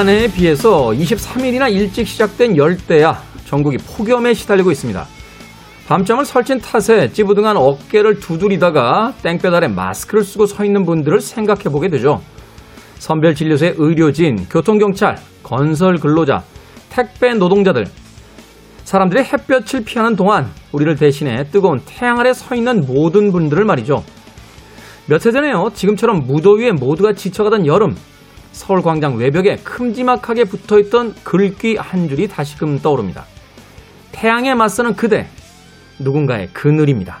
지난해에 비해서 23일이나 일찍 시작된 열대야 전국이 폭염에 시달리고 있습니다. 밤잠을 설친 탓에 찌부둥한 어깨를 두드리다가 땡볕 아래 마스크를 쓰고 서 있는 분들을 생각해 보게 되죠. 선별진료소의 의료진, 교통경찰, 건설 근로자, 택배 노동자들. 사람들이 햇볕을 피하는 동안 우리를 대신해 뜨거운 태양 아래 서 있는 모든 분들을 말이죠. 몇 해 전에요. 지금처럼 무더위에 모두가 지쳐가던 여름. 서울 광장 외벽에 큼지막하게 붙어있던 글귀 한 줄이 다시금 떠오릅니다. 태양에 맞서는 그대, 누군가의 그늘입니다.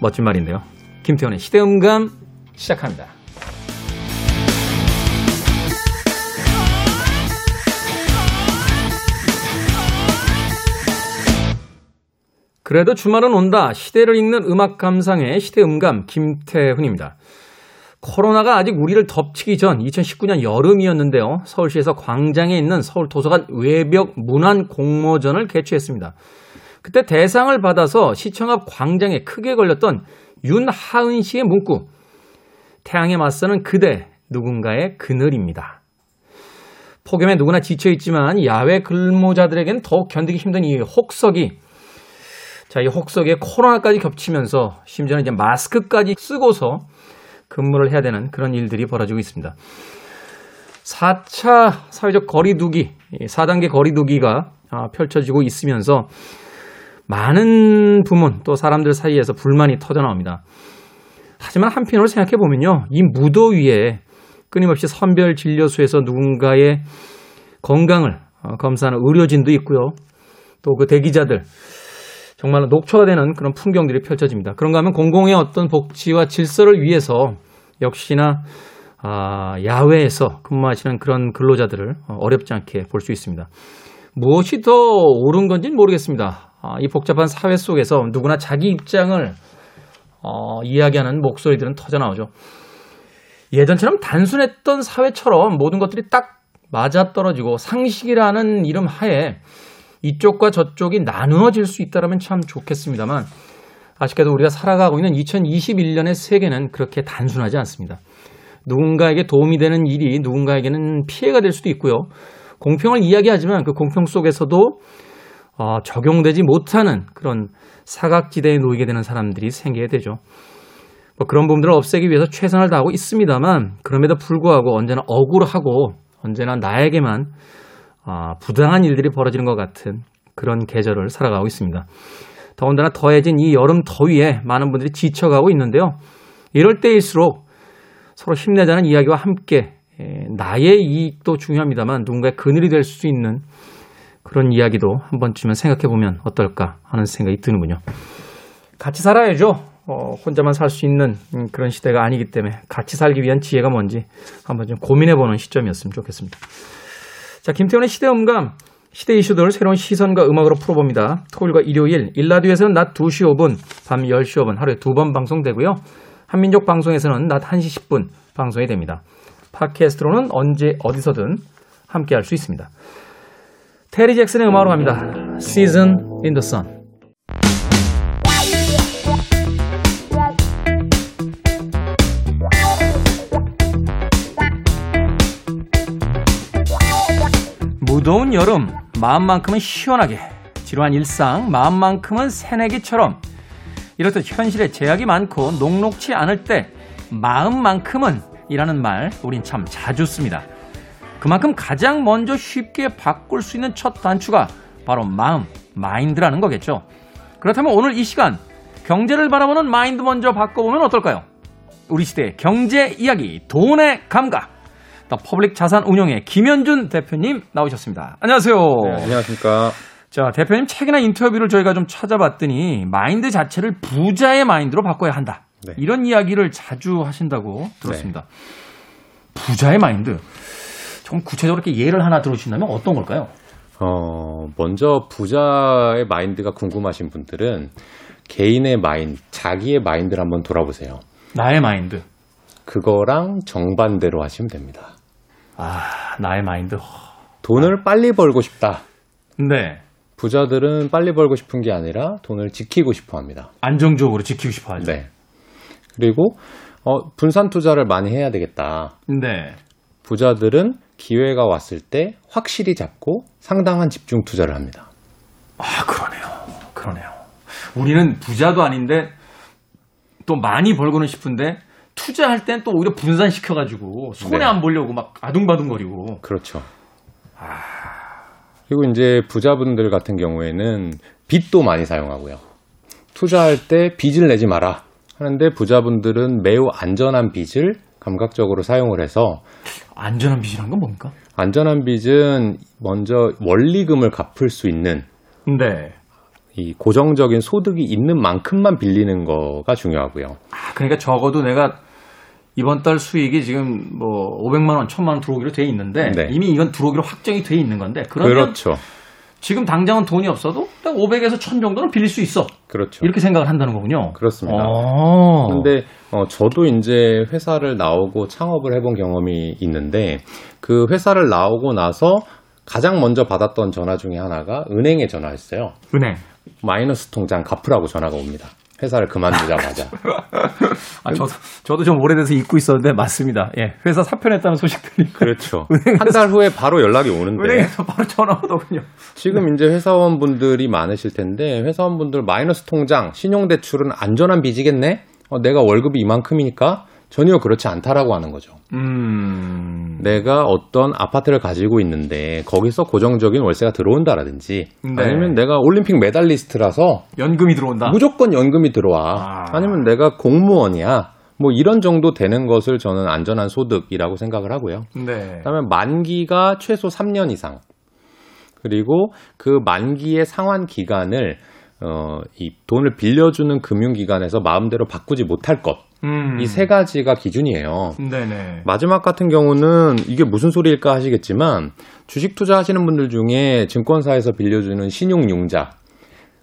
멋진 말인데요. 김태원의 시대음감 시작합니다. 그래도 주말은 온다. 시대를 읽는 음악 감상의 시대음감 김태훈입니다. 코로나가 아직 우리를 덮치기 전 2019년 여름이었는데요. 서울시에서 광장에 있는 서울도서관 외벽 문안 공모전을 개최했습니다. 그때 대상을 받아서 시청 앞 광장에 크게 걸렸던 윤하은 씨의 문구. 태양에 맞서는 그대, 누군가의 그늘입니다. 폭염에 누구나 지쳐있지만 야외 근무자들에겐 더욱 견디기 힘든 이 혹석이 자, 이 혹석에 코로나까지 겹치면서 심지어는 이제 마스크까지 쓰고서 근무를 해야 되는 그런 일들이 벌어지고 있습니다. 4차 사회적 거리두기, 4단계 거리두기가 아, 펼쳐지고 있으면서 많은 부문 또 사람들 사이에서 불만이 터져나옵니다. 하지만 한편으로 생각해 보면요. 이 무더위에 끊임없이 선별 진료소에서 누군가의 건강을 어, 검사하는 의료진도 있고요. 또 그 대기자들 정말 녹초가 되는 그런 풍경들이 펼쳐집니다. 그런가 하면 공공의 어떤 복지와 질서를 위해서 역시나 아, 야외에서 근무하시는 그런 근로자들을 어, 어렵지 않게 볼 수 있습니다. 무엇이 더 옳은 건지는 모르겠습니다. 아, 이 복잡한 사회 속에서 누구나 자기 입장을 어, 이야기하는 목소리들은 터져나오죠. 예전처럼 단순했던 사회처럼 모든 것들이 딱 맞아떨어지고 상식이라는 이름 하에 이쪽과 저쪽이 나누어질 수 있다면 참 좋겠습니다만 아쉽게도 우리가 살아가고 있는 2021년의 세계는 그렇게 단순하지 않습니다. 누군가에게 도움이 되는 일이 누군가에게는 피해가 될 수도 있고요. 공평을 이야기하지만 그 공평 속에서도 어, 적용되지 못하는 그런 사각지대에 놓이게 되는 사람들이 생기게 되죠. 뭐 그런 부분들을 없애기 위해서 최선을 다하고 있습니다만 그럼에도 불구하고 언제나 억울하고 언제나 나에게만 아, 부당한 일들이 벌어지는 것 같은 그런 계절을 살아가고 있습니다. 더군다나 더해진 이 여름 더위에 많은 분들이 지쳐가고 있는데요. 이럴 때일수록 서로 힘내자는 이야기와 함께 나의 이익도 중요합니다만 누군가의 그늘이 될 수 있는 그런 이야기도 한 번쯤은 생각해 보면 어떨까 하는 생각이 드는군요. 같이 살아야죠. 어, 혼자만 살 수 있는 그런 시대가 아니기 때문에 같이 살기 위한 지혜가 뭔지 한번 좀 고민해 보는 시점이었으면 좋겠습니다. 자, 김태훈의 시대음감, 시대 이슈들을 새로운 시선과 음악으로 풀어봅니다. 토요일과 일요일, 일라디오에서는 낮 2시 5분, 밤 10시 5분 하루에 두 번 방송되고요. 한민족 방송에서는 낮 1시 10분 방송이 됩니다. 팟캐스트로는 언제 어디서든 함께 할 수 있습니다. 테리 잭슨의 음악으로 갑니다. Season in the Sun. 무더운 여름, 마음만큼은 시원하게, 지루한 일상, 마음만큼은 새내기처럼 이렇듯 현실에 제약이 많고 녹록치 않을 때 마음만큼은 이라는 말 우린 참 자주 씁니다. 그만큼 가장 먼저 쉽게 바꿀 수 있는 첫 단추가 바로 마음, 마인드라는 거겠죠. 그렇다면 오늘 이 시간 경제를 바라보는 마인드 먼저 바꿔보면 어떨까요? 우리 시대의 경제 이야기, 돈의 감각. 더 퍼블릭 자산 운용의 김현준 대표님 나오셨습니다. 안녕하세요. 네, 안녕하십니까. 자, 대표님 책이나 인터뷰를 저희가 좀 찾아봤더니 마인드 자체를 부자의 마인드로 바꿔야 한다. 네. 이런 이야기를 자주 하신다고 들었습니다. 네. 부자의 마인드. 좀 구체적으로 이렇게 예를 하나 들어주신다면 어떤 걸까요? 어, 먼저 부자의 마인드가 궁금하신 분들은 개인의 마인드, 자기의 마인드를 한번 돌아보세요. 나의 마인드. 그거랑 정반대로 하시면 됩니다. 아, 나의 마인드. 돈을 빨리 벌고 싶다. 네. 부자들은 빨리 벌고 싶은 게 아니라 돈을 지키고 싶어 합니다. 안정적으로 지키고 싶어 하죠. 네. 그리고 어, 분산 투자를 많이 해야 되겠다. 네. 부자들은 기회가 왔을 때 확실히 잡고 상당한 집중 투자를 합니다. 아, 그러네요. 그러네요. 우리는 부자도 아닌데 또 많이 벌고는 싶은데 투자할 땐 또 오히려 분산시켜가지고 손해 네. 안 보려고 막 아둥바둥거리고. 그렇죠. 그리고 이제 부자분들 같은 경우에는 빚도 많이 사용하고요. 투자할 때 빚을 내지 마라 하는데 부자분들은 매우 안전한 빚을 감각적으로 사용을 해서 안전한 빚이란 건 뭡니까? 안전한 빚은 먼저 원리금을 갚을 수 있는 네. 이 고정적인 소득이 있는 만큼만 빌리는 거가 중요하고요. 아, 그러니까 적어도 내가 이번 달 수익이 지금 뭐 500만 원, 1000만 원 들어오기로 돼 있는데 네. 이미 이건 들어오기로 확정이 돼 있는 건데 그러면 그렇죠. 지금 당장은 돈이 없어도 딱 500에서 1000 정도는 빌릴 수 있어. 그렇죠. 이렇게 생각을 한다는 거군요. 그렇습니다. 어. 근데 어, 저도 이제 회사를 나오고 창업을 해본 경험이 있는데 그 회사를 나오고 나서 가장 먼저 받았던 전화 중에 하나가 은행에 전화했어요. 은행. 마이너스 통장 갚으라고 전화가 옵니다. 회사를 그만두자마자. 아, 저도, 저도 좀 오래돼서 잊고 있었는데 맞습니다. 예. 회사 사표냈다는 소식 들리고 그렇죠. 한 달 후에 바로 연락이 오는데 은행에서 바로 전화 오더군요. 지금 이제 회사원분들이 많으실 텐데 회사원분들 마이너스 통장, 신용대출은 안전한 빚이겠네? 어, 내가 월급이 이만큼이니까 전혀 그렇지 않다라고 하는 거죠. 음. 내가 어떤 아파트를 가지고 있는데 거기서 고정적인 월세가 들어온다라든지 네. 아니면 내가 올림픽 메달리스트라서 연금이 들어온다. 무조건 연금이 들어와 아. 아니면 내가 공무원이야 뭐 이런 정도 되는 것을 저는 안전한 소득이라고 생각을 하고요. 네. 그다음에 만기가 최소 3년 이상 그리고 그 만기의 상환 기간을 어, 이 돈을 빌려주는 금융기관에서 마음대로 바꾸지 못할 것. 음. 이세 가지가 기준이에요. 네네. 마지막 같은 경우는 이게 무슨 소리일까 하시겠지만 주식 투자하시는 분들 중에 증권사에서 빌려주는 신용융자,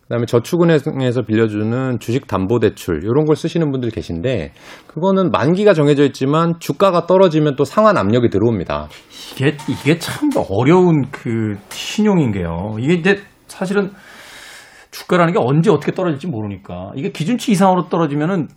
그다음에 저축은행에서 빌려주는 주식 담보 대출 이런 걸 쓰시는 분들 계신데 그거는 만기가 정해져 있지만 주가가 떨어지면 또 상환 압력이 들어옵니다. 이게, 이게 참 어려운 그 신용인 게요. 이게 이제 사실은 주가라는 게 언제 어떻게 떨어질지 모르니까 이게 기준치 이상으로 떨어지면은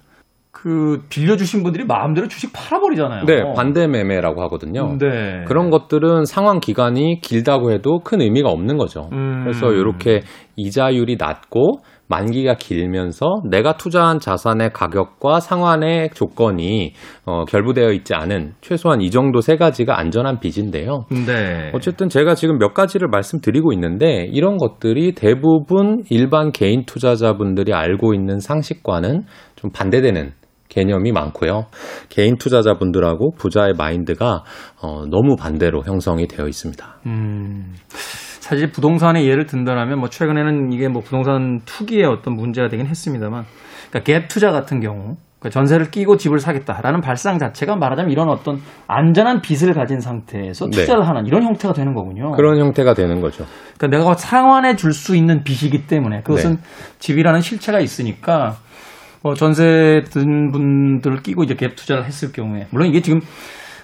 그 빌려주신 분들이 마음대로 주식 팔아버리잖아요. 네, 반대 매매라고 하거든요. 네. 그런 것들은 상환 기간이 길다고 해도 큰 의미가 없는 거죠. 음. 그래서 이렇게 이자율이 낮고 만기가 길면서 내가 투자한 자산의 가격과 상환의 조건이 어, 결부되어 있지 않은 최소한 이 정도 세 가지가 안전한 빚인데요. 네. 어쨌든 제가 지금 몇 가지를 말씀드리고 있는데 이런 것들이 대부분 일반 개인 투자자분들이 알고 있는 상식과는 좀 반대되는 개념이 많고요. 개인 투자자분들하고 부자의 마인드가 어, 너무 반대로 형성이 되어 있습니다. 음. 사실 부동산의 예를 든다면 뭐 최근에는 이게 뭐 부동산 투기의 어떤 문제가 되긴 했습니다만 그러니까 갭 투자 같은 경우 그러니까 전세를 끼고 집을 사겠다라는 발상 자체가 말하자면 이런 어떤 안전한 빚을 가진 상태에서 네. 투자를 하는 이런 형태가 되는 거군요. 그런 형태가 되는 거죠. 그러니까 내가 상환해 줄 수 있는 빚이기 때문에 그것은 네. 집이라는 실체가 있으니까 뭐 전세 든 분들을 끼고 이제 갭 투자를 했을 경우에 물론 이게 지금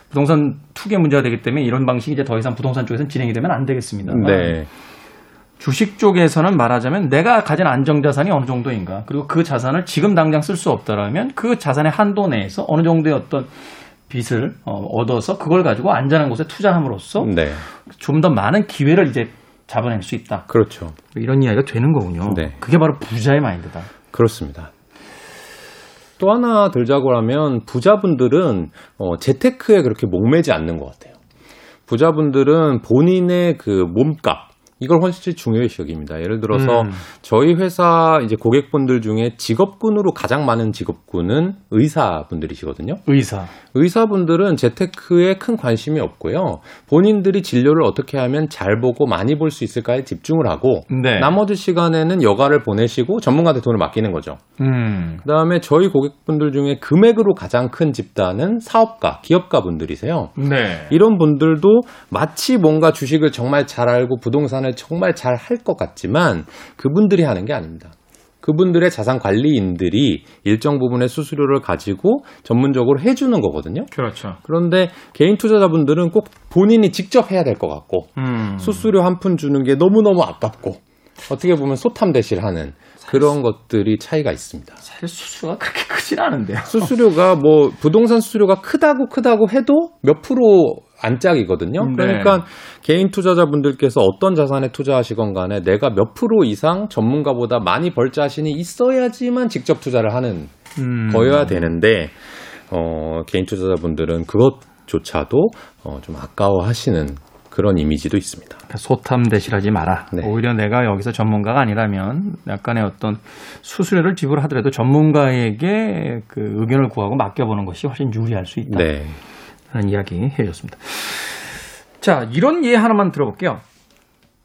부동산 투기 문제가 되기 때문에 이런 방식이 이제 더 이상 부동산 쪽에서는 진행이 되면 안 되겠습니다. 네. 주식 쪽에서는 말하자면 내가 가진 안정 자산이 어느 정도인가 그리고 그 자산을 지금 당장 쓸 수 없다라면 그 자산의 한도 내에서 어느 정도의 어떤 빚을 어, 얻어서 그걸 가지고 안전한 곳에 투자함으로써 네. 좀더 많은 기회를 이제 잡아낼 수 있다. 그렇죠. 이런 이야기가 되는 거군요. 네. 그게 바로 부자의 마인드다. 그렇습니다. 또 하나 들자고 하면 부자분들은 어, 재테크에 그렇게 목매지 않는 것 같아요. 부자분들은 본인의 그 몸값 이걸 훨씬 중요시 여깁니다. 예를 들어서 음. 저희 회사 이제 고객분들 중에 직업군으로 가장 많은 직업군은 의사분들이시거든요. 의사. 의사분들은 재테크에 큰 관심이 없고요. 본인들이 진료를 어떻게 하면 잘 보고 많이 볼 수 있을까에 집중을 하고 네. 나머지 시간에는 여가를 보내시고 전문가한테 돈을 맡기는 거죠. 음. 그다음에 저희 고객분들 중에 금액으로 가장 큰 집단은 사업가, 기업가 분들이세요. 네. 이런 분들도 마치 뭔가 주식을 정말 잘 알고 부동산을 정말 잘 할 것 같지만 그분들이 하는 게 아닙니다. 그분들의 자산 관리인들이 일정 부분의 수수료를 가지고 전문적으로 해주는 거거든요. 그렇죠. 그런데 개인 투자자분들은 꼭 본인이 직접 해야 될 것 같고 음. 수수료 한 푼 주는 게 너무 너무 아깝고 어떻게 보면 소탐 대실 하는 그런 것들이 차이가 있습니다. 사실 수수가 그렇게 크진 않은데요. 수수료가 뭐 부동산 수수료가 크다고 크다고 해도 몇 프로 안짝이거든요. 네. 그러니까 개인 투자자분들께서 어떤 자산에 투자하시건 간에 내가 몇 프로 이상 전문가보다 많이 벌 자신이 있어야지만 직접 투자를 하는 음. 거여야 되는데 어, 개인 투자자분들은 그것조차도 어, 좀 아까워하시는 그런 이미지도 있습니다. 소탐대실하지 마라. 네. 오히려 내가 여기서 전문가가 아니라면 약간의 어떤 수수료를 지불하더라도 전문가에게 그 의견을 구하고 맡겨보는 것이 훨씬 유리할 수 있다. 네. 라는 이야기 해줬습니다. 자, 이런 예 하나만 들어볼게요.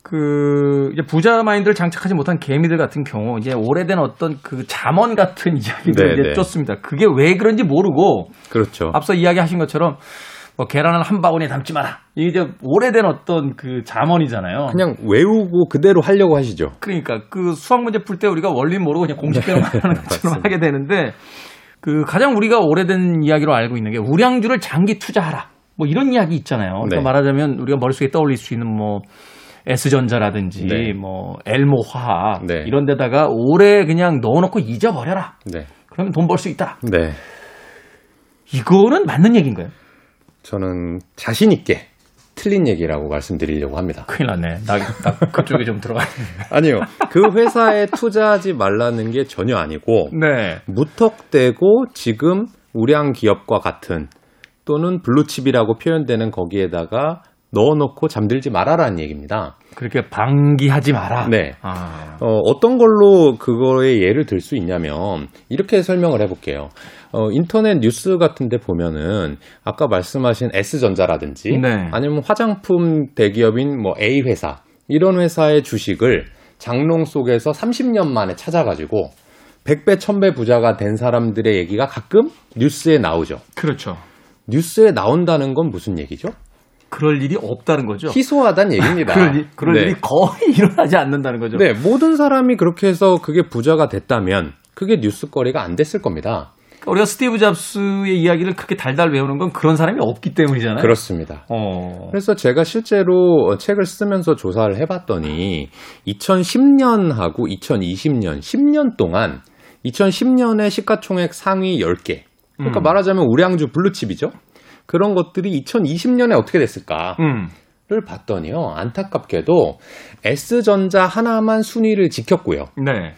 그, 이제 부자 마인드를 장착하지 못한 개미들 같은 경우, 이제 오래된 어떤 그 잠원 같은 이야기를 네, 이제 네. 쫓습니다. 그게 왜 그런지 모르고, 그렇죠. 앞서 이야기하신 것처럼, 뭐, 계란을 한 바구니에 담지 마라. 이게 이제 오래된 어떤 그 잠언이잖아요. 그냥 외우고 그대로 하려고 하시죠. 그러니까 그 수학 문제 풀 때 우리가 원리 모르고 그냥 공식대로 하는 것처럼. 하게 되는데 그 가장 우리가 오래된 이야기로 알고 있는 게 우량주를 장기 투자하라. 뭐 이런 이야기 있잖아요. 그러니까 네. 말하자면 우리가 머릿속에 떠올릴 수 있는 뭐 S전자라든지 네. 뭐 L모화학 네. 이런 데다가 오래 그냥 넣어놓고 잊어버려라. 네. 그러면 돈 벌 수 있다. 네. 이거는 맞는 얘기인가요? 저는 자신 있게 틀린 얘기라고 말씀드리려고 합니다. 큰일 났네. 나, 나 그쪽에 좀 들어가야 돼. 아니요. 그 회사에 투자하지 말라는 게 전혀 아니고 네. 무턱대고 지금 우량 기업과 같은 또는 블루칩이라고 표현되는 거기에다가 넣어놓고 잠들지 말아라는 얘기입니다. 그렇게 방기하지 마라. 네. 아. 어, 어떤 걸로 그거에 예를 들 수 있냐면 이렇게 설명을 해볼게요. 어, 인터넷 뉴스 같은데 보면은 아까 말씀하신 S전자라든지 네. 아니면 화장품 대기업인 뭐 A 회사 이런 회사의 주식을 장롱 속에서 30년 만에 찾아가지고 100배, 1000배 부자가 된 사람들의 얘기가 가끔 뉴스에 나오죠. 그렇죠. 뉴스에 나온다는 건 무슨 얘기죠? 그럴 일이 없다는 거죠. 희소하다는 얘기입니다. 그럴, 일, 그럴 네. 일이 거의 일어나지 않는다는 거죠. 네, 모든 사람이 그렇게 해서 그게 부자가 됐다면 그게 뉴스거리가 안 됐을 겁니다. 우리가 스티브 잡스의 이야기를 그렇게 달달 외우는 건 그런 사람이 없기 때문이잖아요. 그렇습니다. 어. 그래서 제가 실제로 책을 쓰면서 조사를 해봤더니 2010년하고 2020년 10년 동안 2010년에 시가총액 상위 10개 그러니까 음. 말하자면 우량주 블루칩이죠. 그런 것들이 2020년에 어떻게 됐을까를 음. 봤더니요. 안타깝게도 S전자 하나만 순위를 지켰고요. 네.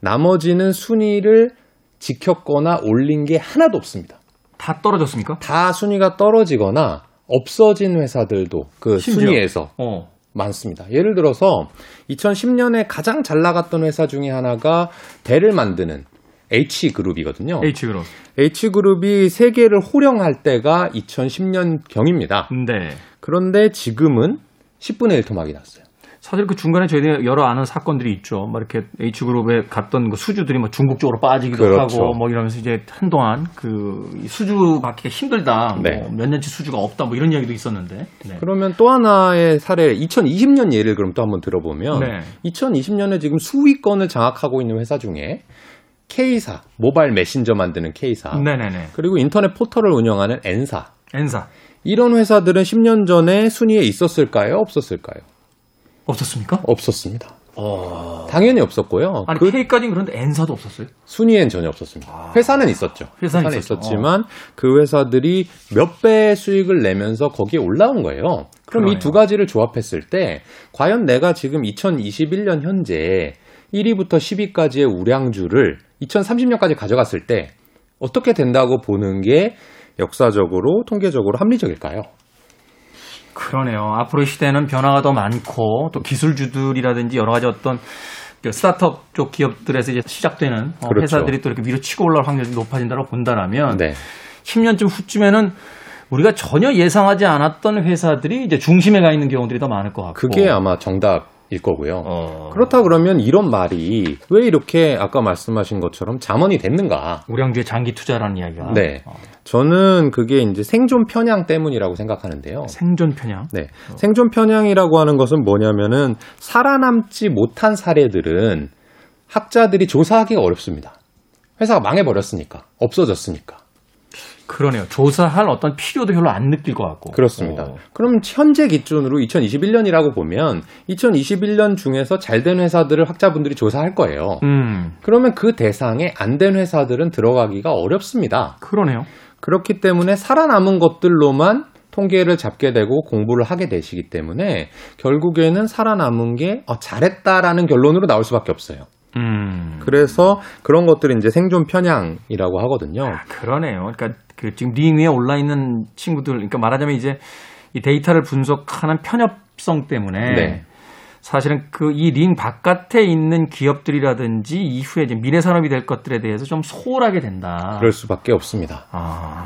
나머지는 순위를 지켰거나 올린 게 하나도 없습니다. 다 떨어졌습니까? 다 순위가 떨어지거나 없어진 회사들도 그 심지어. 순위에서 어. 많습니다. 예를 들어서 2010년에 가장 잘 나갔던 회사 중에 하나가 배를 만드는 H그룹이거든요. H그룹. H그룹이 세계를 호령할 때가 2010년 경입니다. 네. 그런데 지금은 10분의 1 토막이 났어요. 사실 그 중간에 저희들이 여러 아는 사건들이 있죠. 막 이렇게 H그룹에 갔던 그 수주들이 뭐 중국 쪽으로 빠지기도 그렇죠. 하고 뭐 이러면서 이제 한동안 그이 수주 받기가 힘들다. 네. 뭐몇 년치 수주가 없다. 뭐 이런 이야기도 있었는데. 네. 그러면 또 하나의 사례, 2020년 예를 그럼 또 한번 들어보면 네. 2020년에 지금 수위권을 장악하고 있는 회사 중에 K사, 모바일 메신저 만드는 K사, 네네네. 그리고 인터넷 포털을 운영하는 N사. N사. 이런 회사들은 10년 전에 순위에 있었을까요? 없었을까요? 없었습니까? 없었습니다. 당연히 없었고요. 아니 그 K까지는 그런데 N사도 없었어요? 순위엔 전혀 없었습니다. 회사는 있었죠. 회사는 있었죠. 있었지만 그 회사들이 몇 배의 수익을 내면서 거기에 올라온 거예요. 그럼. 이 두 가지를 조합했을 때 과연 내가 지금 2021년 현재 1위부터 10위까지의 우량주를 2030년까지 가져갔을 때 어떻게 된다고 보는 게 역사적으로 통계적으로 합리적일까요? 그러네요. 앞으로의 시대는 변화가 더 많고 또 기술주들이라든지 여러 가지 어떤 그 스타트업 쪽 기업들에서 이제 시작되는 어, 그렇죠. 회사들이 또 이렇게 위로 치고 올라올 확률이 높아진다고 본다라면 네. 10년쯤 후쯤에는 우리가 전혀 예상하지 않았던 회사들이 이제 중심에 가 있는 경우들이 더 많을 것 같고. 그게 아마 정답 일 거고요. 어, 그렇다 그러면 이런 말이 왜 이렇게 아까 말씀하신 것처럼 잠언이 됐는가? 우량주의 장기 투자라는 이야기가 네. 어, 저는 그게 이제 생존 편향 때문이라고 생각하는데요. 생존 편향. 네. 생존 편향이라고 하는 것은 뭐냐면은 살아남지 못한 사례들은 학자들이 조사하기가 어렵습니다. 회사가 망해버렸으니까. 없어졌으니까. 그러네요. 조사할 어떤 필요도 별로 안 느낄 것 같고. 그렇습니다. 어. 그럼 현재 기준으로 2021년이라고 보면 2021년 중에서 잘 된 회사들을 학자분들이 조사할 거예요. 음, 그러면 그 대상에 안 된 회사들은 들어가기가 어렵습니다. 그러네요. 그렇기 때문에 살아남은 것들로만 통계를 잡게 되고 공부를 하게 되시기 때문에 결국에는 살아남은 게 어, 잘했다라는 결론으로 나올 수밖에 없어요. 음, 그래서 그런 것들이 이제 생존 편향이라고 하거든요. 아, 그러네요. 그러니까 그 지금 링 위에 올라 있는 친구들, 그러니까 말하자면 이제 이 데이터를 분석하는 편협성 때문에 네. 사실은 그 이 링 바깥에 있는 기업들이라든지 이후에 이제 미래 산업이 될 것들에 대해서 좀 소홀하게 된다. 그럴 수밖에 없습니다. 아,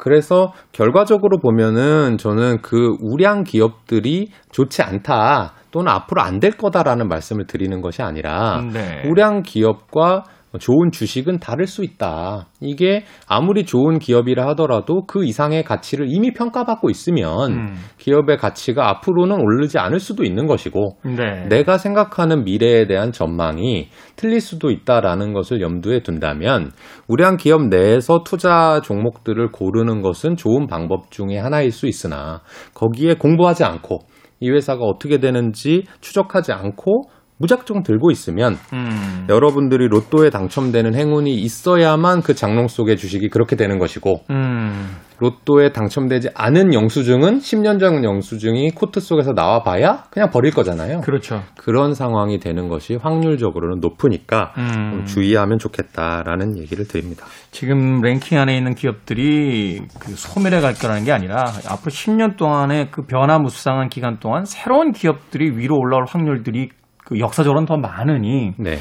그래서 결과적으로 보면은 저는 그 우량 기업들이 좋지 않다 또는 앞으로 안 될 거다라는 말씀을 드리는 것이 아니라 네. 우량 기업과 좋은 주식은 다를 수 있다. 이게 아무리 좋은 기업이라 하더라도 그 이상의 가치를 이미 평가받고 있으면 음. 기업의 가치가 앞으로는 오르지 않을 수도 있는 것이고 네. 내가 생각하는 미래에 대한 전망이 틀릴 수도 있다라는 것을 염두에 둔다면 우량 기업 내에서 투자 종목들을 고르는 것은 좋은 방법 중에 하나일 수 있으나 거기에 공부하지 않고 이 회사가 어떻게 되는지 추적하지 않고 무작정 들고 있으면 음. 여러분들이 로또에 당첨되는 행운이 있어야만 그 장롱 속의 주식이 그렇게 되는 것이고 음. 로또에 당첨되지 않은 영수증은 10년 전 영수증이 코트 속에서 나와 봐야 그냥 버릴 거잖아요. 그렇죠. 그런 상황이 되는 것이 확률적으로는 높으니까 음. 좀 주의하면 좋겠다라는 얘기를 드립니다. 지금 랭킹 안에 있는 기업들이 그 소멸해 갈 거라는 게 아니라 앞으로 10년 동안의 그 변화무쌍한 기간 동안 새로운 기업들이 위로 올라올 확률들이 그 역사적으로는 더 많으니 네.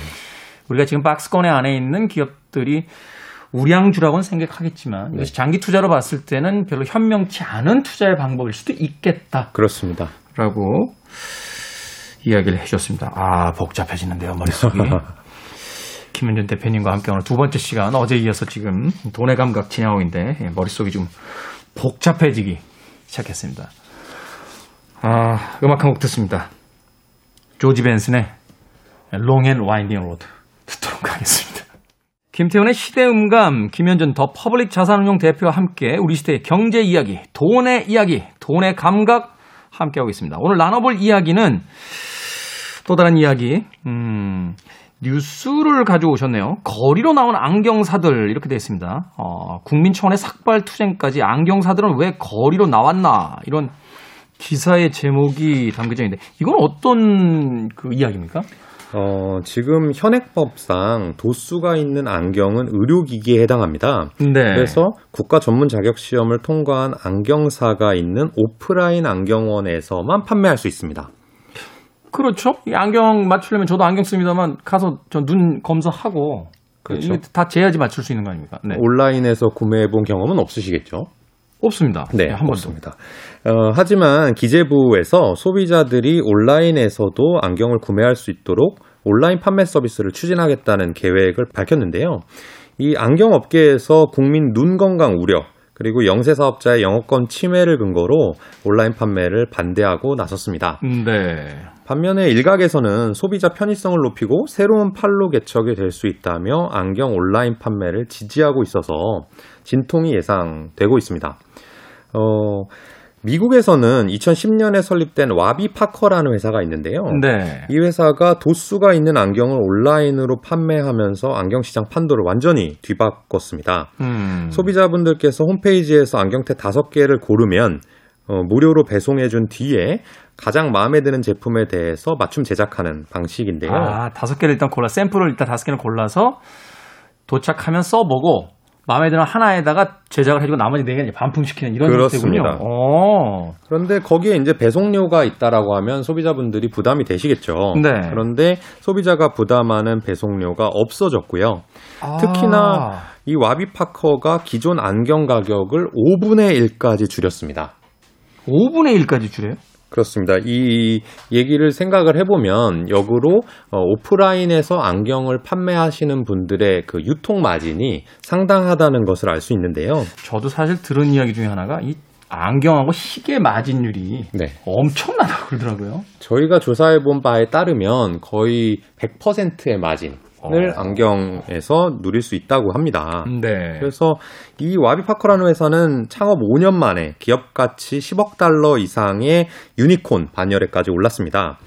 우리가 지금 박스권에 안에 있는 기업들이 우량주라고는 생각하겠지만 이것이 장기 투자로 봤을 때는 별로 현명치 않은 투자의 방법일 수도 있겠다라고 그렇습니다. 이야기를 해줬습니다. 아 복잡해지는데요 머릿속이. 김현준 대표님과 함께 오늘 두 번째 시간 어제 이어서 지금 돈의 감각 진행하고 있는데 예, 머릿속이 좀 복잡해지기 시작했습니다. 아 음악 한 곡 듣습니다. 조지 벤슨의 Long and Winding Road 듣도록 하겠습니다. 김태훈의 시대음감, 김현준 더 퍼블릭 자산운용 대표와 함께 우리 시대의 경제 이야기, 돈의 이야기, 돈의 감각 함께하고 있습니다. 오늘 나눠볼 이야기는 또 다른 이야기, 음, 뉴스를 가져오셨네요. 거리로 나온 안경사들 이렇게 되어 있습니다. 어, 국민청원의 삭발 투쟁까지 안경사들은 왜 거리로 나왔나 이런 기사의 제목이 담겨져 있는데 이건 어떤 그 이야기입니까? 어, 지금 현행법상 도수가 있는 안경은 의료기기에 해당합니다. 네. 그래서 국가 전문 자격 시험을 통과한 안경사가 있는 오프라인 안경원에서만 판매할 수 있습니다. 그렇죠. 이 안경 맞추려면 저도 안경 씁니다만 가서 저 눈 검사하고 그렇죠. 다 재야지 맞출 수 있는 거 아닙니까? 네. 온라인에서 구매해 본 경험은 없으시겠죠? 없습니다. 네, 한 번도. 없습니다. 어, 하지만 기재부에서 소비자들이 온라인에서도 안경을 구매할 수 있도록 온라인 판매 서비스를 추진하겠다는 계획을 밝혔는데요. 이 안경 업계에서 국민 눈 건강 우려 그리고 영세 사업자의 영업권 침해를 근거로 온라인 판매를 반대하고 나섰습니다. 네. 반면에 일각에서는 소비자 편의성을 높이고 새로운 판로 개척이 될 수 있다며 안경 온라인 판매를 지지하고 있어서 진통이 예상되고 있습니다. 어, 미국에서는 2010년에 설립된 와비 파커라는 회사가 있는데요. 네. 이 회사가 도수가 있는 안경을 온라인으로 판매하면서 안경 시장 판도를 완전히 뒤바꿨습니다. 음. 소비자분들께서 홈페이지에서 안경테 다섯 개를 고르면 어, 무료로 배송해준 뒤에 가장 마음에 드는 제품에 대해서 맞춤 제작하는 방식인데요. 아, 다섯 개를 일단 골라 샘플을 일단 다섯 개를 골라서 도착하면 써보고 마음에 드는 하나에다가 제작을 해주고 나머지 네 개는 반품시키는 이런 그렇습니다. 형태군요. 오. 그런데 거기에 이제 배송료가 있다라고 하면 소비자분들이 부담이 되시겠죠. 네. 그런데 소비자가 부담하는 배송료가 없어졌고요. 특히나 아. 이 와비파커가 기존 안경 가격을 5분의 1까지 줄였습니다. 5분의 1까지 줄여요? 그렇습니다. 이 얘기를 생각을 해보면 역으로 어, 오프라인에서 안경을 판매하시는 분들의 그 유통 마진이 상당하다는 것을 알 수 있는데요. 저도 사실 들은 이야기 중에 하나가 이 안경하고 시계 마진율이 네. 엄청나다고 그러더라고요. 저희가 조사해 본 바에 따르면 거의 100%의 마진 어. 안경에서 누릴 수 있다고 합니다. 네. 그래서 이 와비파커라는 회사는 창업 5년 만에 기업 가치 10억 달러 이상의 유니콘 반열에까지 올랐습니다.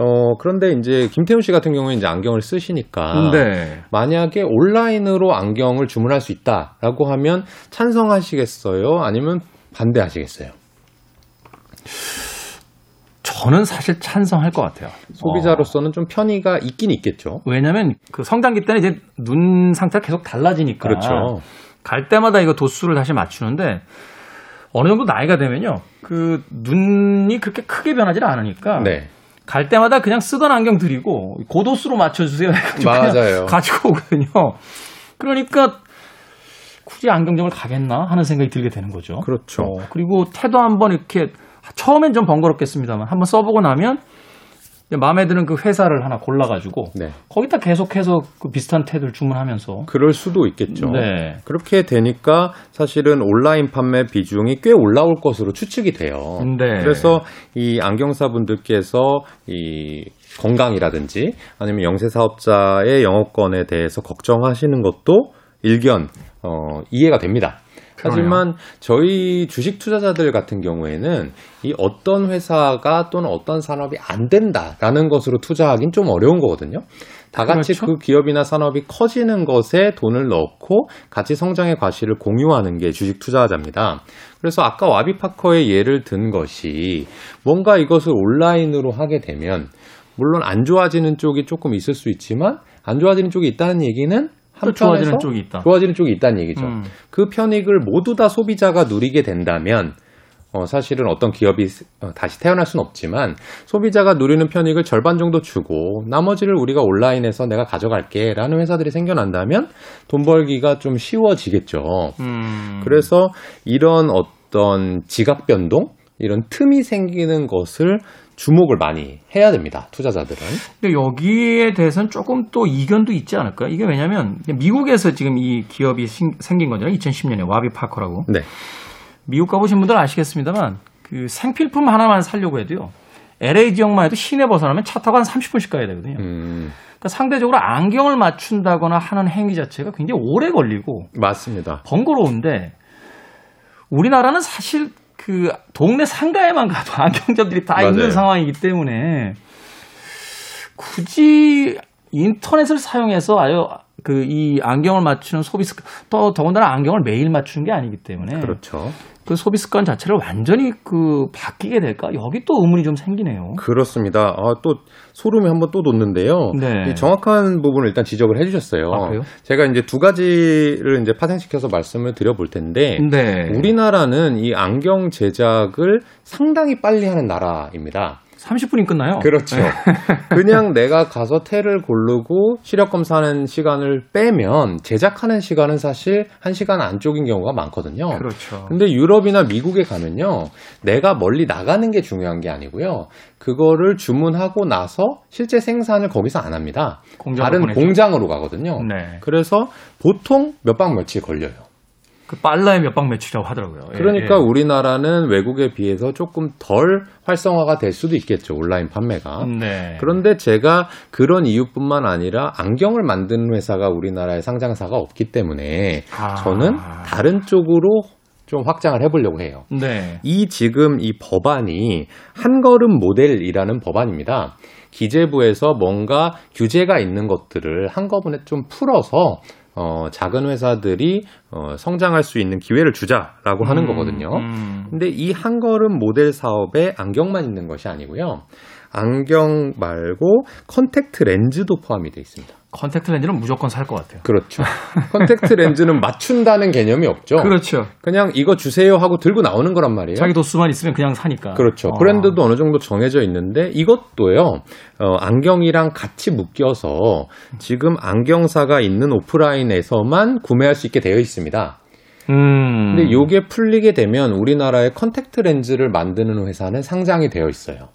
어, 그런데 이제 김태훈 씨 같은 경우에 이제 안경을 쓰시니까 네. 만약에 온라인으로 안경을 주문할 수 있다라고 하면 찬성하시겠어요? 아니면 반대하시겠어요? 저는 사실 찬성할 것 같아요. 소비자로서는 좀 편의가 있긴 있겠죠. 어, 왜냐면 그 성장기 때는 이제 눈 상태가 계속 달라지니까. 그렇죠. 갈 때마다 이거 도수를 다시 맞추는데 어느 정도 나이가 되면요. 그 눈이 그렇게 크게 변하지 않으니까 네. 갈 때마다 그냥 쓰던 안경 드리고 고도수로 맞춰주세요. 해가지고 그냥 맞아요. 가지고 오거든요. 그러니까 굳이 안경점을 가겠나 하는 생각이 들게 되는 거죠. 그렇죠. 어, 그리고 태도 한번 이렇게 처음엔 좀 번거롭겠습니다만 한번 써보고 나면 마음에 드는 그 회사를 하나 골라가지고 네. 거기다 계속해서 그 비슷한 태도를 주문하면서 그럴 수도 있겠죠. 네. 그렇게 되니까 사실은 온라인 판매 비중이 꽤 올라올 것으로 추측이 돼요. 네. 그래서 이 안경사분들께서 이 건강이라든지 아니면 영세 사업자의 영업권에 대해서 걱정하시는 것도 일견 어, 이해가 됩니다. 하지만 저희 주식 투자자들 같은 경우에는 이 어떤 회사가 또는 어떤 산업이 안 된다라는 것으로 투자하긴 좀 어려운 거거든요. 다 같이 그렇죠. 그 기업이나 산업이 커지는 것에 돈을 넣고 같이 성장의 과실을 공유하는 게 주식 투자자입니다. 그래서 아까 와비파커의 예를 든 것이 뭔가 이것을 온라인으로 하게 되면 물론 안 좋아지는 쪽이 조금 있을 수 있지만 안 좋아지는 쪽이 있다는 얘기는 또 한편에서 좋아지는 쪽이 있다. 좋아지는 쪽이 있다는 얘기죠. 음. 그 편익을 모두 다 소비자가 누리게 된다면 어, 사실은 어떤 기업이 어, 다시 태어날 수는 없지만 소비자가 누리는 편익을 절반 정도 주고 나머지를 우리가 온라인에서 내가 가져갈게 라는 회사들이 생겨난다면 돈 벌기가 좀 쉬워지겠죠. 음. 그래서 이런 어떤 지각 변동 이런 틈이 생기는 것을 주목을 많이 해야 됩니다. 투자자들은. 근데 여기에 대해서는 조금 또 이견도 있지 않을까요? 이게 왜냐면 미국에서 지금 이 기업이 신- 생긴 거잖아요. 2010년에 와비 파커라고. 네. 미국 가보신 분들 아시겠습니다만 그 생필품 하나만 사려고 해도요. LA 지역만 해도 시내 벗어나면 차 타고 한 30분씩 가야 되거든요. 음, 그러니까 상대적으로 안경을 맞춘다거나 하는 행위 자체가 굉장히 오래 걸리고 맞습니다. 번거로운데 우리나라는 사실 그 동네 상가에만 가도 안경점들이 다 맞아요. 있는 상황이기 때문에 굳이 인터넷을 사용해서 아유 그 이 안경을 맞추는 소비 습관 또 더군다나 안경을 매일 맞추는 게 아니기 때문에 그렇죠. 그 소비 습관 자체를 완전히 그 바뀌게 될까 여기 또 의문이 좀 생기네요. 그렇습니다. 아, 또 소름이 한번 또 돋는데요. 네. 이 정확한 부분을 일단 지적을 해주셨어요. 아? 제가 이제 두 가지를 이제 파생시켜서 말씀을 드려볼 텐데 네. 우리나라는 이 안경 제작을 상당히 빨리 하는 나라입니다. 30분이 끝나요. 그렇죠. 그냥 내가 가서 테를 고르고 시력 검사하는 시간을 빼면 제작하는 시간은 사실 한 시간 안쪽인 경우가 많거든요. 그렇죠. 근데 유럽이나 미국에 가면요, 내가 멀리 나가는 게 중요한 게 아니고요, 그거를 주문하고 나서 실제 생산을 거기서 안 합니다. 다른 보내죠. 공장으로 가거든요. 네. 그래서 보통 몇 박 며칠 걸려요. 그 빨라야 몇박 며칠이라고 하더라고요. 예, 그러니까 예. 우리나라는 외국에 비해서 조금 덜 활성화가 될 수도 있겠죠, 온라인 판매가. 네. 그런데 제가 그런 이유뿐만 아니라 안경을 만드는 회사가 우리나라에 상장사가 없기 때문에 아. 저는 다른 쪽으로 좀 확장을 해보려고 해요. 네. 이 지금 이 법안이 한 걸음 모델이라는 법안입니다. 기재부에서 뭔가 규제가 있는 것들을 한꺼번에 좀 풀어서 어, 작은 회사들이 어, 성장할 수 있는 기회를 주자라고 하는 음, 거거든요. 음. 근데 이 한 걸음 모델 사업에 안경만 있는 것이 아니고요. 안경 말고 컨택트 렌즈도 포함이 되어 있습니다. 컨택트 렌즈는 무조건 살 것 같아요. 그렇죠. 컨택트 렌즈는 맞춘다는 개념이 없죠. 그렇죠. 그냥 이거 주세요 하고 들고 나오는 거란 말이에요. 자기 도수만 있으면 그냥 사니까. 그렇죠. 아. 브랜드도 어느 정도 정해져 있는데 이것도요, 어, 안경이랑 같이 묶여서 지금 안경사가 있는 오프라인에서만 구매할 수 있게 되어 있습니다. 음. 근데 요게 풀리게 되면 우리나라의 컨택트 렌즈를 만드는 회사는 상장이 되어 있어요.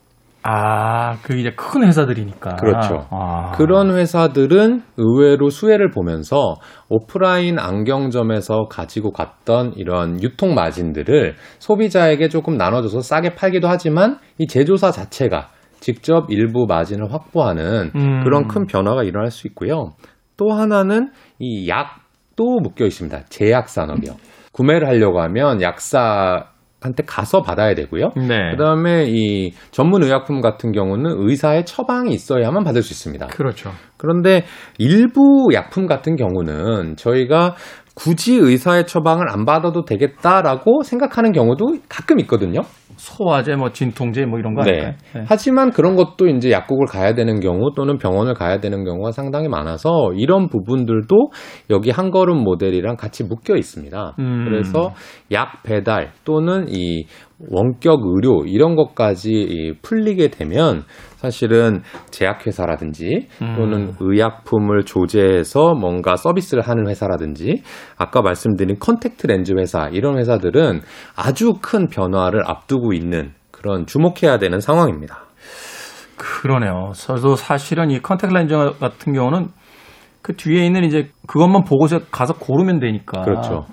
아, 그 이제 큰 회사들이니까. 그렇죠. 아. 그런 회사들은 의외로 수혜를 보면서 오프라인 안경점에서 가지고 갔던 이런 유통 마진들을 소비자에게 조금 나눠줘서 싸게 팔기도 하지만 이 제조사 자체가 직접 일부 마진을 확보하는 음. 그런 큰 변화가 일어날 수 있고요. 또 하나는 이 약도 묶여 있습니다. 제약 산업이요. 구매를 하려고 하면 약사 한테 가서 받아야 되고요. 네. 그다음에 이 전문 의약품 같은 경우는 의사의 처방이 있어야만 받을 수 있습니다. 그렇죠. 그런데 일부 약품 같은 경우는 저희가 굳이 의사의 처방을 안 받아도 되겠다라고 생각하는 경우도 가끔 있거든요. 소화제, 뭐 진통제, 뭐 이런 거 네. 아닐까요? 네. 하지만 그런 것도 이제 약국을 가야 되는 경우 또는 병원을 가야 되는 경우가 상당히 많아서 이런 부분들도 여기 한 걸음 모델이랑 같이 묶여 있습니다. 음. 그래서 약 배달 또는 이 원격 의료 이런 것까지 이 풀리게 되면 사실은 제약회사라든지 음. 또는 의약품을 조제해서 뭔가 서비스를 하는 회사라든지 아까 말씀드린 컨택트 렌즈 회사 이런 회사들은 아주 큰 변화를 앞두고 있는 그런 주목해야 되는 상황입니다. 그러네요. 저도 사실은 이 컨택트 렌즈 같은 경우는 그 뒤에 있는 이제 그것만 보고서 가서 고르면 되니까. 그렇죠.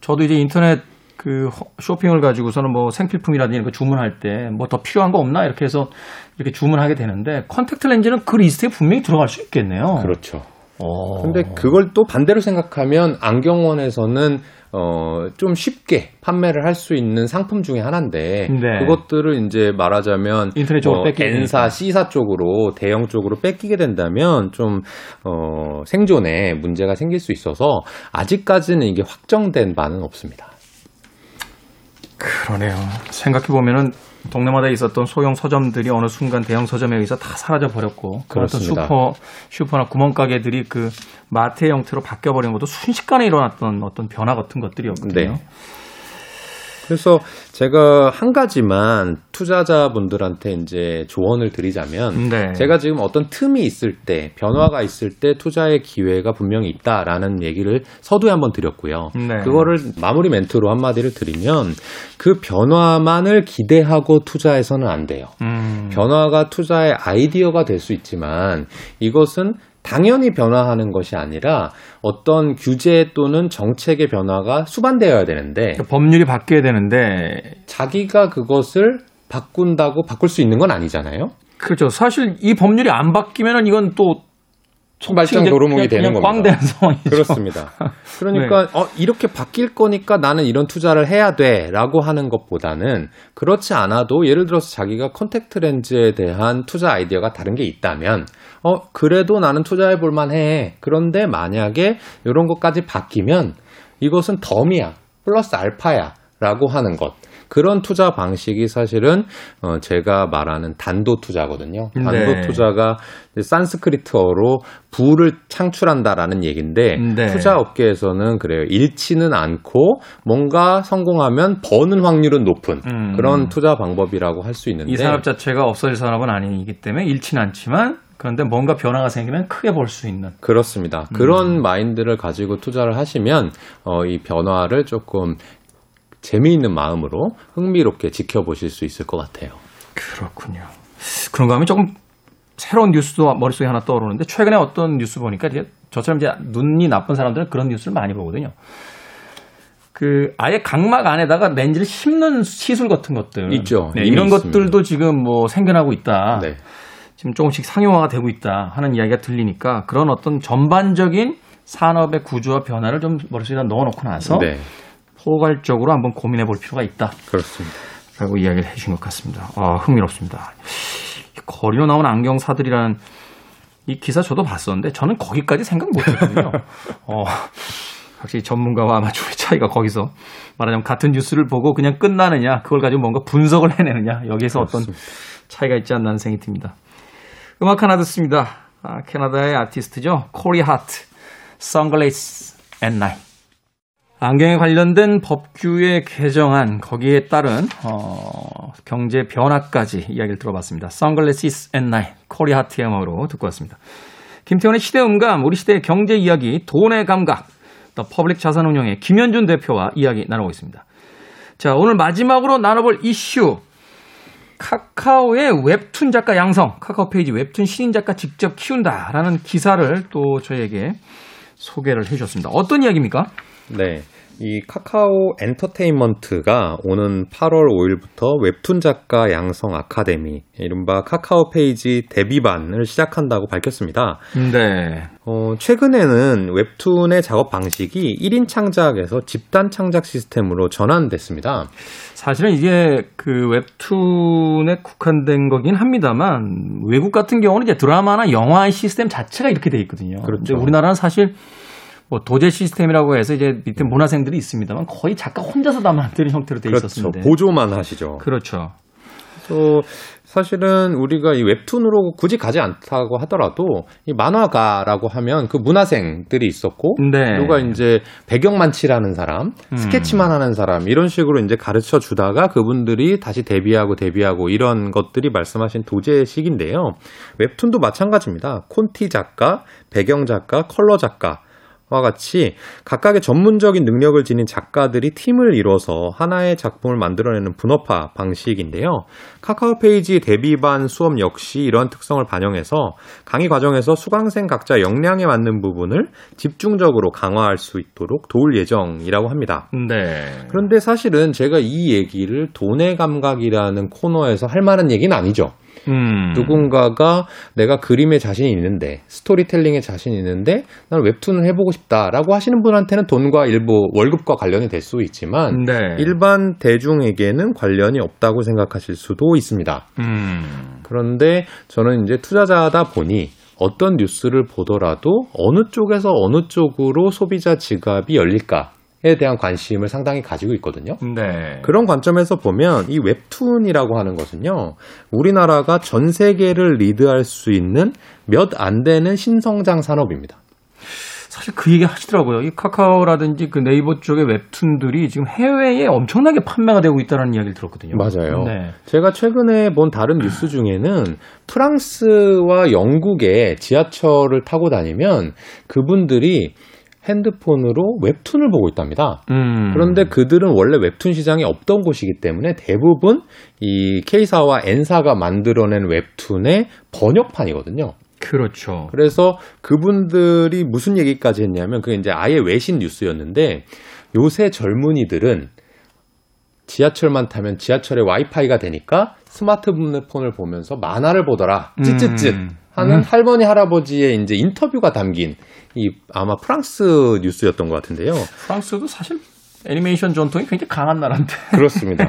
저도 이제 인터넷 그 허- 쇼핑을 가지고서는 뭐 생필품이라든지 이런 거 주문할 때 뭐 더 필요한 거 없나 이렇게 해서 이렇게 주문하게 되는데 컨택트 렌즈는 그 리스트에 분명히 들어갈 수 있겠네요. 그렇죠. 어. 근데 그걸 또 반대로 생각하면 안경원에서는 어, 좀 쉽게 판매를 할 수 있는 상품 중에 하나인데 네. 그것들을 이제 말하자면 인터넷 쪽으로 뺏기게 N사. C사 쪽으로 대형 쪽으로 뺏기게 된다면 좀 어, 생존에 문제가 생길 수 있어서 아직까지는 이게 확정된 바는 없습니다. 그러네요. 생각해 보면은 동네마다 있었던 소형 서점들이 어느 순간 대형 서점에 의해서 다 사라져 버렸고 그 그렇습니다. 슈퍼 슈퍼나 구멍 가게들이 그 마트의 형태로 바뀌어 버린 것도 순식간에 일어났던 어떤 변화 같은 것들이었거든요. 네. 그래서 제가 한 가지만 투자자분들한테 이제 조언을 드리자면 네. 제가 지금 어떤 틈이 있을 때 변화가 있을 때 투자의 기회가 분명히 있다라는 얘기를 서두에 한번 드렸고요. 네. 그거를 마무리 멘트로 한마디를 드리면 그 변화만을 기대하고 투자해서는 안 돼요. 음. 변화가 투자의 아이디어가 될 수 있지만 이것은 당연히 변화하는 것이 아니라 어떤 규제 또는 정책의 변화가 수반되어야 되는데 그러니까 법률이 바뀌어야 되는데 자기가 그것을 바꾼다고 바꿀 수 있는 건 아니잖아요. 그렇죠. 사실 이 법률이 안 바뀌면은 이건 또 이제 도루묵이 되는 겁니다. 꽝되는 상황이죠. 그렇습니다. 그러니까 어, 이렇게 바뀔 거니까 나는 이런 투자를 해야 돼라고 하는 것보다는 그렇지 않아도 예를 들어서 자기가 컨택트 렌즈에 대한 투자 아이디어가 다른 게 있다면 어 그래도 나는 투자해 볼 만해. 그런데 만약에 이런 것까지 바뀌면 이것은 덤이야. 플러스 알파야 라고 하는 것. 그런 투자 방식이 사실은 어, 제가 말하는 단도 투자거든요. 단도 네. 투자가 산스크리트어로 부를 창출한다라는 얘기인데 네. 투자 업계에서는 그래요. 잃지는 않고 뭔가 성공하면 버는 확률은 높은 음. 그런 투자 방법이라고 할 수 있는데 이 산업 자체가 없어질 산업은 아니기 때문에 잃지는 않지만 그런데 뭔가 변화가 생기면 크게 볼 수 있는 그렇습니다. 음. 그런 마인드를 가지고 투자를 하시면 어, 이 변화를 조금 재미있는 마음으로 흥미롭게 지켜보실 수 있을 것 같아요. 그렇군요. 그런가 하면 조금 새로운 뉴스도 머릿속에 하나 떠오르는데 최근에 어떤 뉴스 보니까 이제 저처럼 이제 눈이 나쁜 사람들은 그런 뉴스를 많이 보거든요. 그 아예 각막 안에다가 렌즈를 심는 시술 같은 것들 있죠. 네, 이런 있습니다. 것들도 지금 뭐 생겨나고 있다. 네. 지금 조금씩 상용화가 되고 있다 하는 이야기가 들리니까 그런 어떤 전반적인 산업의 구조와 변화를 좀 머릿속에다 넣어놓고 나서 네. 포괄적으로 한번 고민해 볼 필요가 있다. 그렇습니다. 라고 이야기를 해 주신 것 같습니다. 아, 흥미롭습니다. 거리로 나온 안경사들이라는 이 기사 저도 봤었는데 저는 거기까지 생각 못 했거든요. 어, 확실히 전문가와 아마추어의 차이가 거기서 말하자면 같은 뉴스를 보고 그냥 끝나느냐, 그걸 가지고 뭔가 분석을 해내느냐, 여기에서 어떤 차이가 있지 않나 하는 생각이 듭니다. 음악 하나 듣습니다. 아, 캐나다의 아티스트죠. 코리 하트, Sunglass at Night. 안경에 관련된 법규의 개정안 거기에 따른 어, 경제 변화까지 이야기를 들어봤습니다. Sunglasses at Night Corey Hart의 음악으로 듣고 왔습니다. 김태훈의 시대 음감 우리 시대의 경제 이야기 돈의 감각 더 퍼블릭 자산운용의 김현준 대표와 이야기 나누고 있습니다. 자 오늘 마지막으로 나눠볼 이슈 카카오의 웹툰 작가 양성 카카오 페이지 웹툰 신인 작가 직접 키운다라는 기사를 또 저희에게 소개를 해주셨습니다. 어떤 이야기입니까? 네. 이 카카오 엔터테인먼트가 오는 8월 5일부터 웹툰 작가 양성 아카데미, 이른바 카카오 페이지 데뷔반을 시작한다고 밝혔습니다. 네. 어, 최근에는 웹툰의 작업 방식이 1인 창작에서 집단 창작 시스템으로 전환됐습니다. 사실은 이게 그 웹툰에 국한된 거긴 합니다만 외국 같은 경우는 이제 드라마나 영화의 시스템 자체가 이렇게 돼 있거든요. 그렇죠. 우리나라는 사실 뭐 도제 시스템이라고 해서 이제 밑에 문화생들이 있습니다만 거의 작가 혼자서 다 만드는 형태로 돼 그렇죠. 있었는데. 보조만 하시죠. 그렇죠. 또 사실은 우리가 이 웹툰으로 굳이 가지 않다고 하더라도 이 만화가라고 하면 그 문화생들이 있었고 네. 누가 이제 배경만 칠하는 사람, 음. 스케치만 하는 사람 이런 식으로 이제 가르쳐 주다가 그분들이 다시 데뷔하고 데뷔하고 이런 것들이 말씀하신 도제식인데요. 웹툰도 마찬가지입니다. 콘티 작가, 배경 작가, 컬러 작가 와 같이 각각의 전문적인 능력을 지닌 작가들이 팀을 이뤄서 하나의 작품을 만들어내는 분업화 방식인데요. 카카오 페이지 데뷔반 수업 역시 이러한 특성을 반영해서 강의 과정에서 수강생 각자 역량에 맞는 부분을 집중적으로 강화할 수 있도록 도울 예정이라고 합니다. 네. 그런데 사실은 제가 이 얘기를 돈의 감각이라는 코너에서 할 만한 얘기는 아니죠. 음. 누군가가 내가 그림에 자신이 있는데 스토리텔링에 자신이 있는데 나는 웹툰을 해보고 싶다라고 하시는 분한테는 돈과 일부 월급과 관련이 될 수 있지만 네. 일반 대중에게는 관련이 없다고 생각하실 수도 있습니다. 음. 그런데 저는 이제 투자자다 보니 어떤 뉴스를 보더라도 어느 쪽에서 어느 쪽으로 소비자 지갑이 열릴까 에 대한 관심을 상당히 가지고 있거든요. 네. 그런 관점에서 보면 이 웹툰이라고 하는 것은요, 우리나라가 전 세계를 리드할 수 있는 몇 안 되는 신성장 산업입니다. 사실 그 얘기 하시더라고요. 이 카카오라든지 그 네이버 쪽의 웹툰들이 지금 해외에 엄청나게 판매가 되고 있다는 이야기를 들었거든요. 맞아요. 네. 제가 최근에 본 다른 뉴스 중에는 프랑스와 영국의 지하철을 타고 다니면 그분들이 핸드폰으로 웹툰을 보고 있답니다. 음. 그런데 그들은 원래 웹툰 시장에 없던 곳이기 때문에 대부분 이 K사와 N사가 만들어낸 웹툰의 번역판이거든요. 그렇죠. 그래서 그분들이 무슨 얘기까지 했냐면 그게 이제 아예 외신 뉴스였는데 요새 젊은이들은 지하철만 타면 지하철에 와이파이가 되니까 스마트폰을 보면서 만화를 보더라. 찌찌찌 음. 하는 음. 할머니 할아버지의 이제 인터뷰가 담긴 이 아마 프랑스 뉴스였던 것 같은데요. 프랑스도 사실 애니메이션 전통이 굉장히 강한 나라인데. 그렇습니다.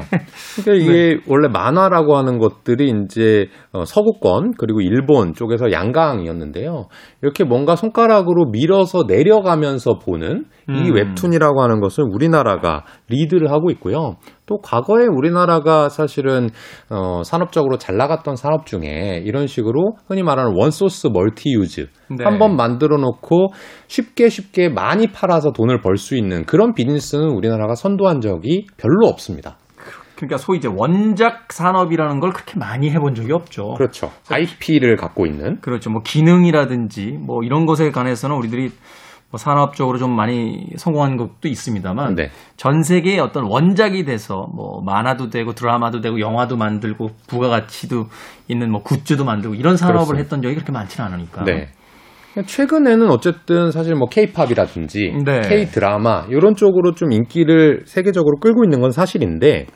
그러니까 이게 원래 만화라고 하는 것들이 이제 어, 서구권 그리고 일본 쪽에서 양강이었는데요. 이렇게 뭔가 손가락으로 밀어서 내려가면서 보는 이 음. 웹툰이라고 하는 것은 우리나라가 리드를 하고 있고요. 또 과거에 우리나라가 사실은 어, 산업적으로 잘 나갔던 산업 중에 이런 식으로 흔히 말하는 one source multi use 네. 한번 만들어 놓고 쉽게 쉽게 많이 팔아서 돈을 벌 수 있는 그런 비즈니스는 우리나라가 선도한 적이 별로 없습니다. 그러니까 소위 이제 원작 산업이라는 걸 그렇게 많이 해본 적이 없죠. 그렇죠. IP를 갖고 있는 그렇죠. 뭐 기능이라든지 뭐 이런 것에 관해서는 우리들이 뭐 산업적으로 좀 많이 성공한 것도 있습니다만 네. 전 세계의 어떤 원작이 돼서 뭐 만화도 되고 드라마도 되고 영화도 만들고 부가가치도 있는 뭐 굿즈도 만들고 이런 산업을 그렇습니다. 했던 적이 그렇게 많지는 않으니까. 네. 최근에는 어쨌든 사실 뭐 K-팝이라든지 네. K-드라마 이런 쪽으로 좀 인기를 세계적으로 끌고 있는 건 사실인데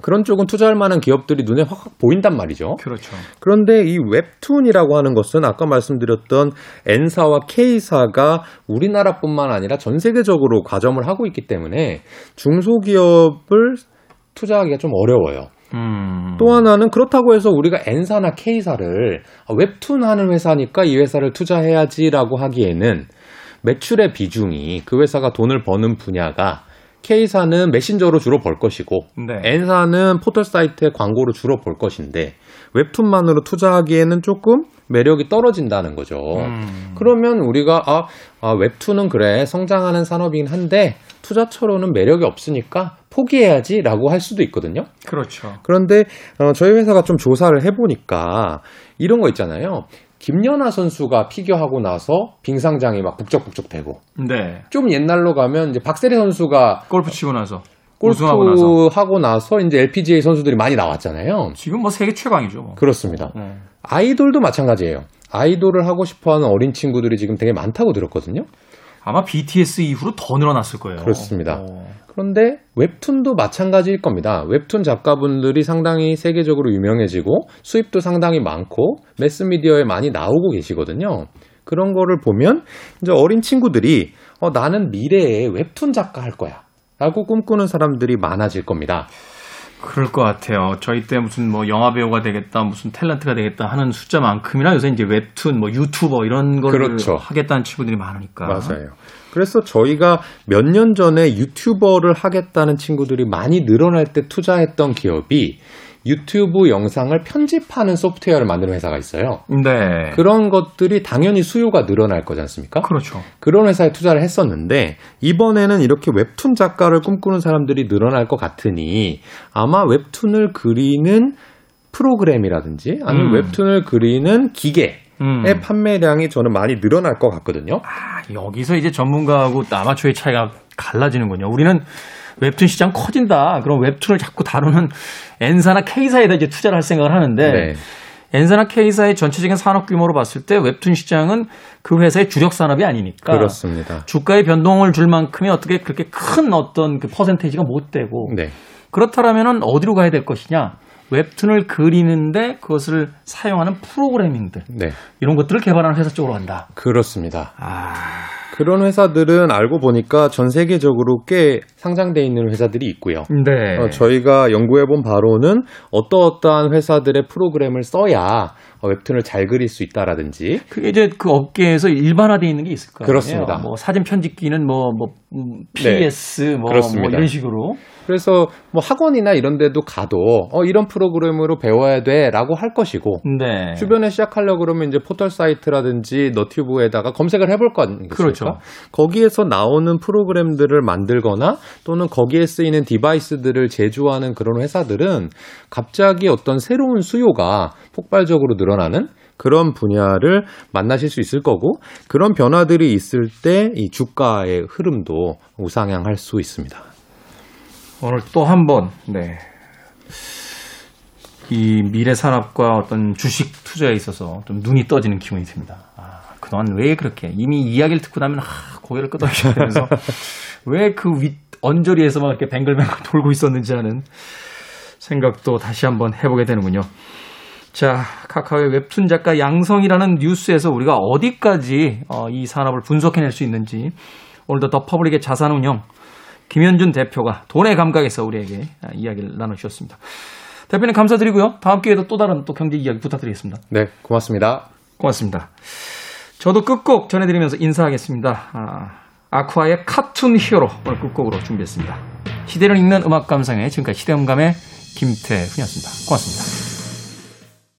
그런 쪽은 투자할 만한 기업들이 눈에 확 보인단 말이죠. 그렇죠. 그런데 이 웹툰이라고 하는 것은 아까 말씀드렸던 N사와 K사가 우리나라뿐만 아니라 전 세계적으로 과점을 하고 있기 때문에 중소기업을 투자하기가 좀 어려워요. 음. 또 하나는 그렇다고 해서 우리가 N사나 K사를 아, 웹툰 하는 회사니까 이 회사를 투자해야지라고 하기에는 매출의 비중이 그 회사가 돈을 버는 분야가 K사는 메신저로 주로 벌 것이고 네. N사는 포털 사이트에 광고로 주로 볼 것인데 웹툰만으로 투자하기에는 조금 매력이 떨어진다는 거죠. 음. 그러면 우리가 아, 아, 웹툰은 그래 성장하는 산업이긴 한데 투자처로는 매력이 없으니까 포기해야지라고 할 수도 있거든요. 그렇죠. 그런데 어, 저희 회사가 좀 조사를 해보니까 이런 거 있잖아요. 김연아 선수가 피겨하고 나서 빙상장이 막 북적북적 되고 네. 좀 옛날로 가면 이제 박세리 선수가 골프 치고 나서 우승하고 나서 골프하고 나서 이제 LPGA 선수들이 많이 나왔잖아요. 지금 뭐 세계 최강이죠. 뭐. 그렇습니다. 네. 아이돌도 마찬가지예요. 아이돌을 하고 싶어하는 어린 친구들이 지금 되게 많다고 들었거든요. 아마 BTS 이후로 더 늘어났을 거예요. 그렇습니다. 어. 그런데 웹툰도 마찬가지일 겁니다. 웹툰 작가분들이 상당히 세계적으로 유명해지고 수입도 상당히 많고 매스미디어에 많이 나오고 계시거든요. 그런 거를 보면 이제 어린 친구들이 어, 나는 미래에 웹툰 작가 할 거야. 라고 꿈꾸는 사람들이 많아질 겁니다. 그럴 것 같아요. 저희 때 무슨 뭐 영화 배우가 되겠다, 무슨 탤런트가 되겠다 하는 숫자만큼이나 요새 이제 웹툰, 뭐 유튜버 이런 걸 그렇죠. 하겠다는 친구들이 많으니까. 맞아요. 그래서 저희가 몇 년 전에 유튜버를 하겠다는 친구들이 많이 늘어날 때 투자했던 기업이 유튜브 영상을 편집하는 소프트웨어를 만드는 회사가 있어요. 네. 그런 것들이 당연히 수요가 늘어날 거지 않습니까? 그렇죠. 그런 회사에 투자를 했었는데 이번에는 이렇게 웹툰 작가를 꿈꾸는 사람들이 늘어날 것 같으니 아마 웹툰을 그리는 프로그램이라든지 아니면 음. 웹툰을 그리는 기계의 음. 판매량이 저는 많이 늘어날 것 같거든요. 아, 여기서 이제 전문가하고 아마추어의 차이가 갈라지는군요. 우리는 웹툰 시장 커진다. 그럼 웹툰을 자꾸 다루는 N사나 K사에다 이제 투자를 할 생각을 하는데 네. N사나 K사의 전체적인 산업 규모로 봤을 때 웹툰 시장은 그 회사의 주력 산업이 아니니까 그렇습니다. 주가의 변동을 줄 만큼이 어떻게 그렇게 큰 어떤 그 퍼센테이지가 못 되고 네. 그렇다면은 어디로 가야 될 것이냐? 웹툰을 그리는데 그것을 사용하는 프로그래밍들 네. 이런 것들을 개발하는 회사 쪽으로 간다. 그렇습니다. 아, 그런 회사들은 알고 보니까 전 세계적으로 꽤 상장돼 있는 회사들이 있고요. 네. 어, 저희가 연구해 본 바로는 어떠어떠한 회사들의 프로그램을 써야 어, 웹툰을 잘 그릴 수 있다라든지 그게 이제 그 업계에서 일반화되어 있는 게 있을 거예요. 그렇습니다. 뭐 사진 편집기는 뭐, 뭐, 음, 네. PS, 뭐, 뭐 그렇습니다. 이런 식으로. 그래서 뭐 학원이나 이런 데도 가도 어, 이런 프로그램으로 배워야 돼라고 할 것이고 네. 주변에 시작하려고 그러면 이제 포털 사이트라든지 너튜브에다가 검색을 해볼 거 아니겠습니까? 그렇죠. 거기에서 나오는 프로그램들을 만들거나 또는 거기에 쓰이는 디바이스들을 제조하는 그런 회사들은 갑자기 어떤 새로운 수요가 폭발적으로 늘어 나는 그런 분야를 만나실 수 있을 거고 그런 변화들이 있을 때 이 주가의 흐름도 우상향할 수 있습니다. 오늘 또 한 번, 네. 이 미래 산업과 어떤 주식 투자에 있어서 좀 눈이 떠지는 기분이 듭니다. 아, 그동안 왜 그렇게 이미 이야기를 듣고 나면 아, 고개를 끄덕이면서 왜 그 윗 언저리에서만 이렇게 뱅글뱅글 돌고 있었는지 하는 생각도 다시 한번 해보게 되는군요. 자, 카카오의 웹툰 작가 양성이라는 뉴스에서 우리가 어디까지 어, 이 산업을 분석해낼 수 있는지 오늘도 더 퍼블릭의 자산운용 김현준 대표가 돈의 감각에서 우리에게 아, 이야기를 나눠주셨습니다. 대표님 감사드리고요. 다음 기회에도 또 다른 또 경제 이야기 부탁드리겠습니다. 네, 고맙습니다. 고맙습니다. 저도 끝곡 전해드리면서 인사하겠습니다. 아, 아쿠아의 Cartoon Hero 오늘 끝곡으로 준비했습니다. 시대를 읽는 음악 감상의 지금까지 시대음감의 김태훈이었습니다. 고맙습니다.